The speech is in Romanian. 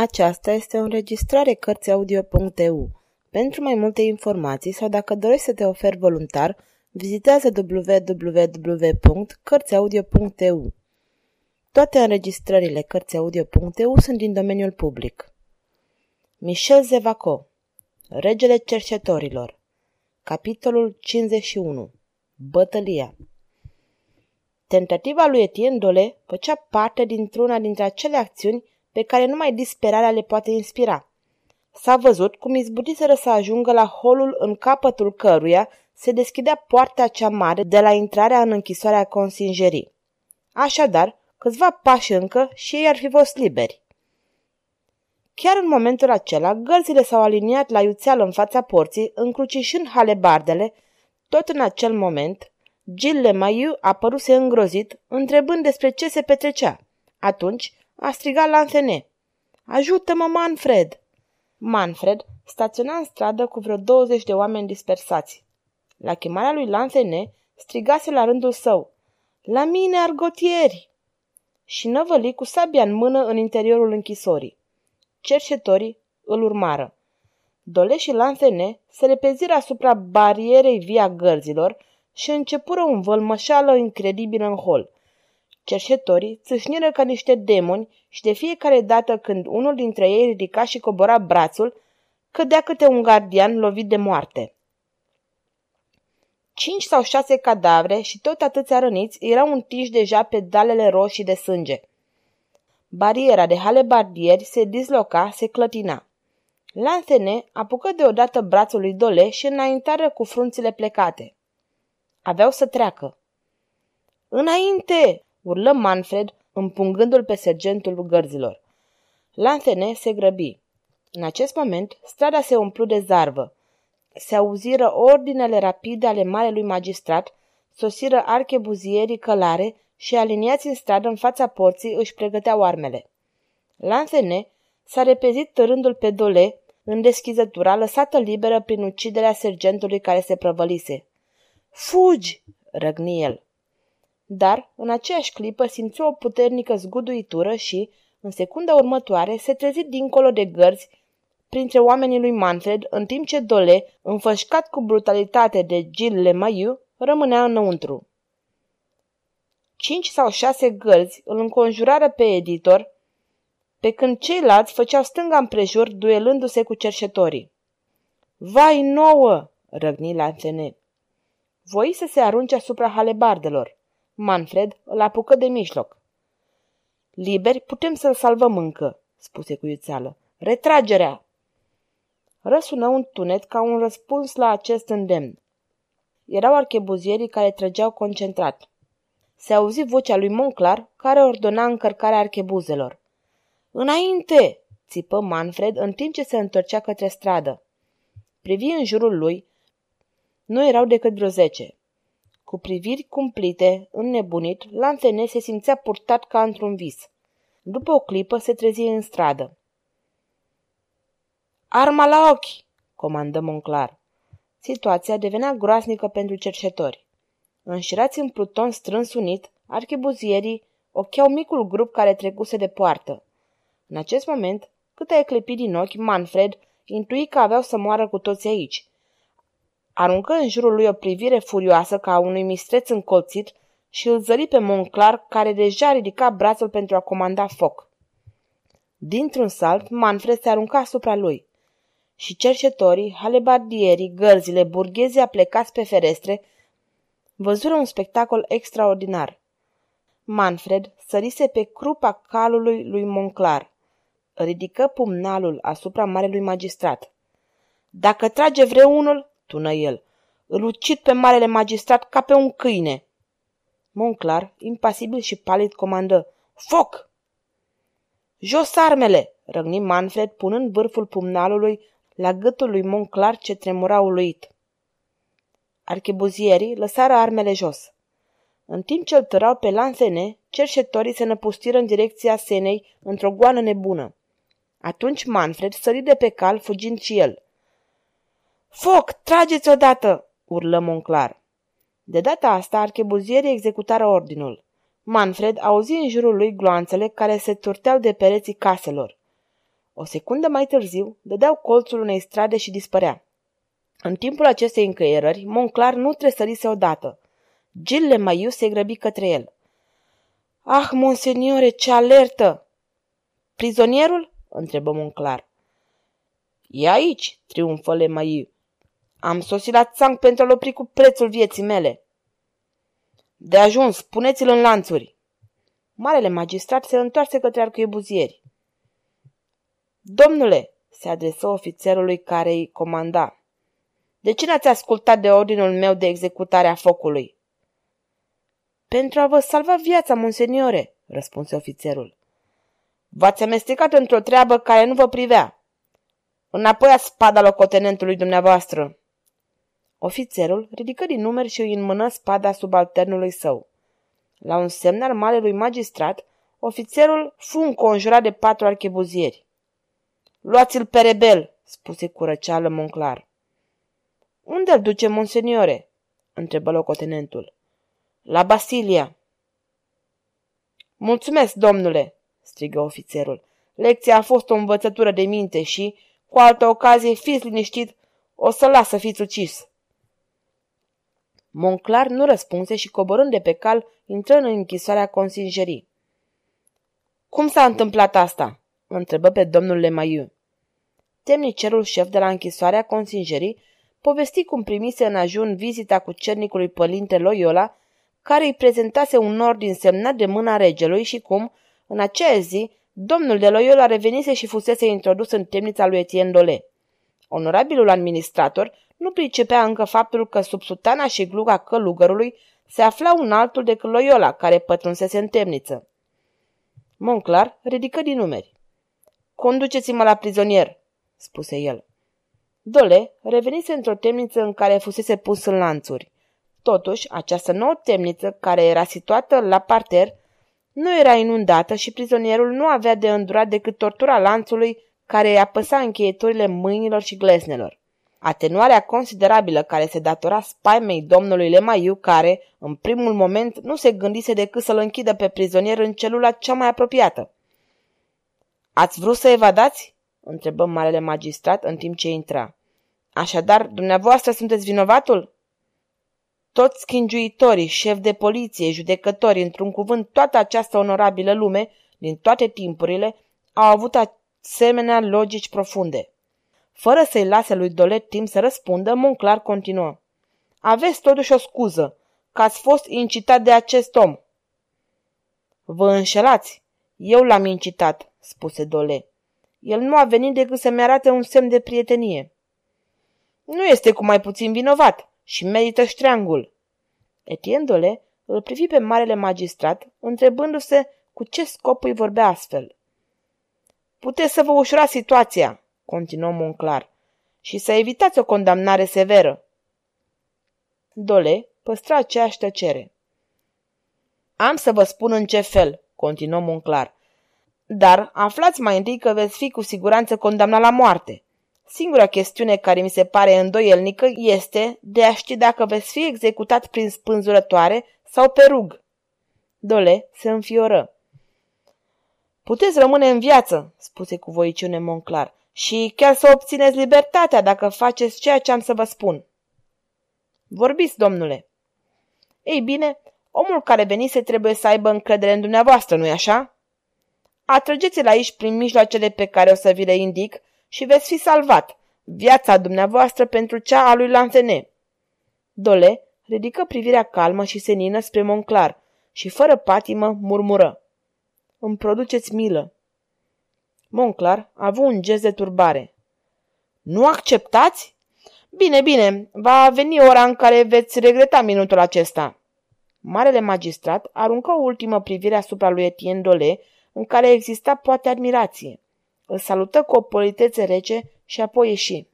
Aceasta este o înregistrare Cărțiaudio.eu. Pentru mai multe informații sau dacă dorești să te oferi voluntar, vizitează www.cărțiaudio.eu. Toate înregistrările Cărțiaudio.eu sunt din domeniul public. Michel Zevaco Regele cercetorilor Capitolul 51 Bătălia Tentativa lui Etienne Dole făcea parte dintr-una dintre acele acțiuni pe care numai disperarea le poate inspira. S-a văzut cum izbutiseră să ajungă la holul în capătul căruia se deschidea poarta cea mare de la intrarea în închisoarea consingerii. Așadar, câțiva pași încă și ei ar fi fost liberi. Chiar în momentul acela, gărzile s-au aliniat la iuțeală în fața porții, încrucișând halebardele. Tot în acel moment, Gilles Lemaiu apăruse îngrozit, întrebând despre ce se petrecea. Atunci, a strigat Lanthene. Ajută-mă, Manfred! Manfred staționa în stradă cu vreo 20 de oameni dispersați. La chemarea lui Lanthene strigase la rândul său. La mine, argotieri! Și năvăli cu sabia în mână în interiorul închisorii. Cercetorii îl urmară. Doleș și Lanthene se repeziră asupra barierei via gărzilor și începură un vălmășală incredibil în hol – Cerșetorii țâșniră ca niște demoni și de fiecare dată când unul dintre ei ridica și cobora brațul, cădea câte un gardian lovit de moarte. Cinci sau șase cadavre și tot atâția răniți erau întinși deja pe dalele roșii de sânge. Bariera de halebardieri se disloca, se clătina. Lanthene apucă deodată brațul lui Dole și înaintară cu frunțile plecate. Aveau să treacă. Înainte! Urlă Manfred, împungându-l pe sergentul gărzilor. Lanthene se grăbi. În acest moment, strada se umplu de zarvă. Se auziră ordinele rapide ale marelui magistrat, sosiră archebuzierii călare și aliniați în stradă în fața porții își pregăteau armele. Lanthene s-a repezit târându-l pe Dole în deschizătura lăsată liberă prin uciderea sergentului care se prăvălise. Fugi!" răgni el dar în aceeași clipă simți o puternică zguduitură și, în secunda următoare, se trezi dincolo de gărzi printre oamenii lui Manfred, în timp ce Dole, înfășcat cu brutalitate de Gilles Lemaiu, rămânea înăuntru. Cinci sau șase gărzi îl înconjurară pe editor, pe când ceilalți făceau stânga împrejur, duelându-se cu cerșetorii. Vai nouă!" răgni Lanțene. Voi să se arunce asupra halebardelor. Manfred îl apucă de mijloc. Liberi putem să-l salvăm încă, spuse cu iuțeală. Retragerea! Răsună un tunet ca un răspuns la acest îndemn. Erau archebuzierii care trăgeau concentrat. Se auzi vocea lui Monclar, care ordona încărcarea archebuzelor. Înainte! țipă Manfred în timp ce se întorcea către stradă. Privi în jurul lui. Nu erau decât vreo zece. Cu priviri cumplite, înnebunit, Lanțene se simțea purtat ca într-un vis. După o clipă se trezi în stradă. Arma la ochi!" comandă Monclar. Situația devenea groaznică pentru cercetori. Înșirați în pluton strâns unit, archibuzierii ocheau micul grup care trecuse de poartă. În acest moment, cât a eclipit din ochi, Manfred intui că aveau să moară cu toți aici aruncă în jurul lui o privire furioasă ca a unui mistreț încolțit și îl zări pe Monclar, care deja ridica brațul pentru a comanda foc. Dintr-un salt, Manfred se arunca asupra lui. Și cercetorii, halebardierii, gărzile, burghezii aplecați pe ferestre, văzură un spectacol extraordinar. Manfred sărise pe crupa calului lui Monclar. Ridică pumnalul asupra marelui magistrat. Dacă trage vreunul, tună el. Îl ucid pe marele magistrat ca pe un câine. Monclar, impasibil și palid, comandă. Foc! Jos armele! răgni Manfred, punând vârful pumnalului la gâtul lui Monclar ce tremura uluit. Archebuzierii lăsară armele jos. În timp ce îl tărau pe lansene, cerșetorii se năpustiră în direcția senei într-o goană nebună. Atunci Manfred sări de pe cal, fugind și el. Foc! Trageți odată!" urlă Monclar. De data asta, archebuzierii executară ordinul. Manfred auzi în jurul lui gloanțele care se turteau de pereții caselor. O secundă mai târziu, dădeau colțul unei strade și dispărea. În timpul acestei încăierări, Monclar nu tresărise odată. Gilles Maiu se grăbi către el. Ah, monseniore, ce alertă! Prizonierul? întrebă Monclar. E aici, triumfă Lemaiu. Am sosit la țang pentru a-l opri cu prețul vieții mele. De ajuns, puneți-l în lanțuri. Marele magistrat se întoarse către arcăiebuzieri. Domnule, se adresă ofițerului care îi comanda, de ce n-ați ascultat de ordinul meu de executare a focului? Pentru a vă salva viața, monseniore, răspunse ofițerul. V-ați amestecat într-o treabă care nu vă privea. Înapoi a spada locotenentului dumneavoastră. Ofițerul ridică din numeri și îi înmână spada subalternului său. La un semn al marelui magistrat, ofițerul fu înconjurat de patru archebuzieri. Luați-l pe rebel, spuse cu răceală Monclar. Unde îl duce, monseniore? întrebă locotenentul. La Basilia. Mulțumesc, domnule, strigă ofițerul. Lecția a fost o învățătură de minte și, cu altă ocazie, fiți liniștit, o să las să fiți ucis. Monclar nu răspunse și, coborând de pe cal, intră în închisoarea consingerii. Cum s-a întâmplat asta?" întrebă pe domnul Lemaiu. Temnicerul șef de la închisoarea consingerii povesti cum primise în ajun vizita cu cernicului părinte Loyola, care îi prezentase un ordin semnat de mâna regelui și cum, în aceea zi, domnul de Loyola revenise și fusese introdus în temnița lui Etienne Dole. Onorabilul administrator nu pricepea încă faptul că sub sutana și gluga călugărului se afla un altul decât Loyola, care pătrunsese în temniță. Monclar ridică din numeri. Conduceți-mă la prizonier, spuse el. Dole revenise într-o temniță în care fusese pus în lanțuri. Totuși, această nouă temniță, care era situată la parter, nu era inundată și prizonierul nu avea de îndurat decât tortura lanțului care îi apăsa încheieturile mâinilor și glesnelor. Atenuarea considerabilă care se datora spaimei domnului Lemaiu, care, în primul moment, nu se gândise decât să-l închidă pe prizonier în celula cea mai apropiată. Ați vrut să evadați?" întrebă marele magistrat în timp ce intra. Așadar, dumneavoastră sunteți vinovatul? Toți schingiuitorii, șef de poliție, judecători, într-un cuvânt, toată această onorabilă lume, din toate timpurile, au avut asemenea logici profunde. Fără să-i lase lui Dolet timp să răspundă, Monclar continuă. Aveți totuși o scuză, că ați fost incitat de acest om. Vă înșelați. Eu l-am incitat, spuse Dole. El nu a venit decât să-mi arate un semn de prietenie. Nu este cu mai puțin vinovat și merită ștreangul. Etienne Dole îl privi pe marele magistrat, întrebându-se cu ce scop îi vorbea astfel. Puteți să vă ușurați situația, continuă Monclar, și să evitați o condamnare severă. Dole păstra aceeași tăcere. Am să vă spun în ce fel, continuă Monclar. Dar aflați mai întâi că veți fi cu siguranță condamnat la moarte. Singura chestiune care mi se pare îndoielnică este de a ști dacă veți fi executat prin spânzurătoare sau pe rug. Dole se înfioră. Puteți rămâne în viață, spuse cu voiciune Monclar, și chiar să obțineți libertatea dacă faceți ceea ce am să vă spun. Vorbiți, domnule. Ei bine, omul care venise trebuie să aibă încredere în dumneavoastră, nu-i așa? Atrăgeți-l aici prin mijloacele pe care o să vi le indic și veți fi salvat, viața dumneavoastră pentru cea a lui Lansene. Dole ridică privirea calmă și senină spre Monclar și fără patimă murmură. Îmi produceți milă. Monclar a avut un gest de turbare. Nu acceptați? Bine, bine, va veni ora în care veți regreta minutul acesta. Marele magistrat aruncă o ultimă privire asupra lui Etienne Dole, în care exista poate admirație. Îl salută cu o politețe rece și apoi ieși.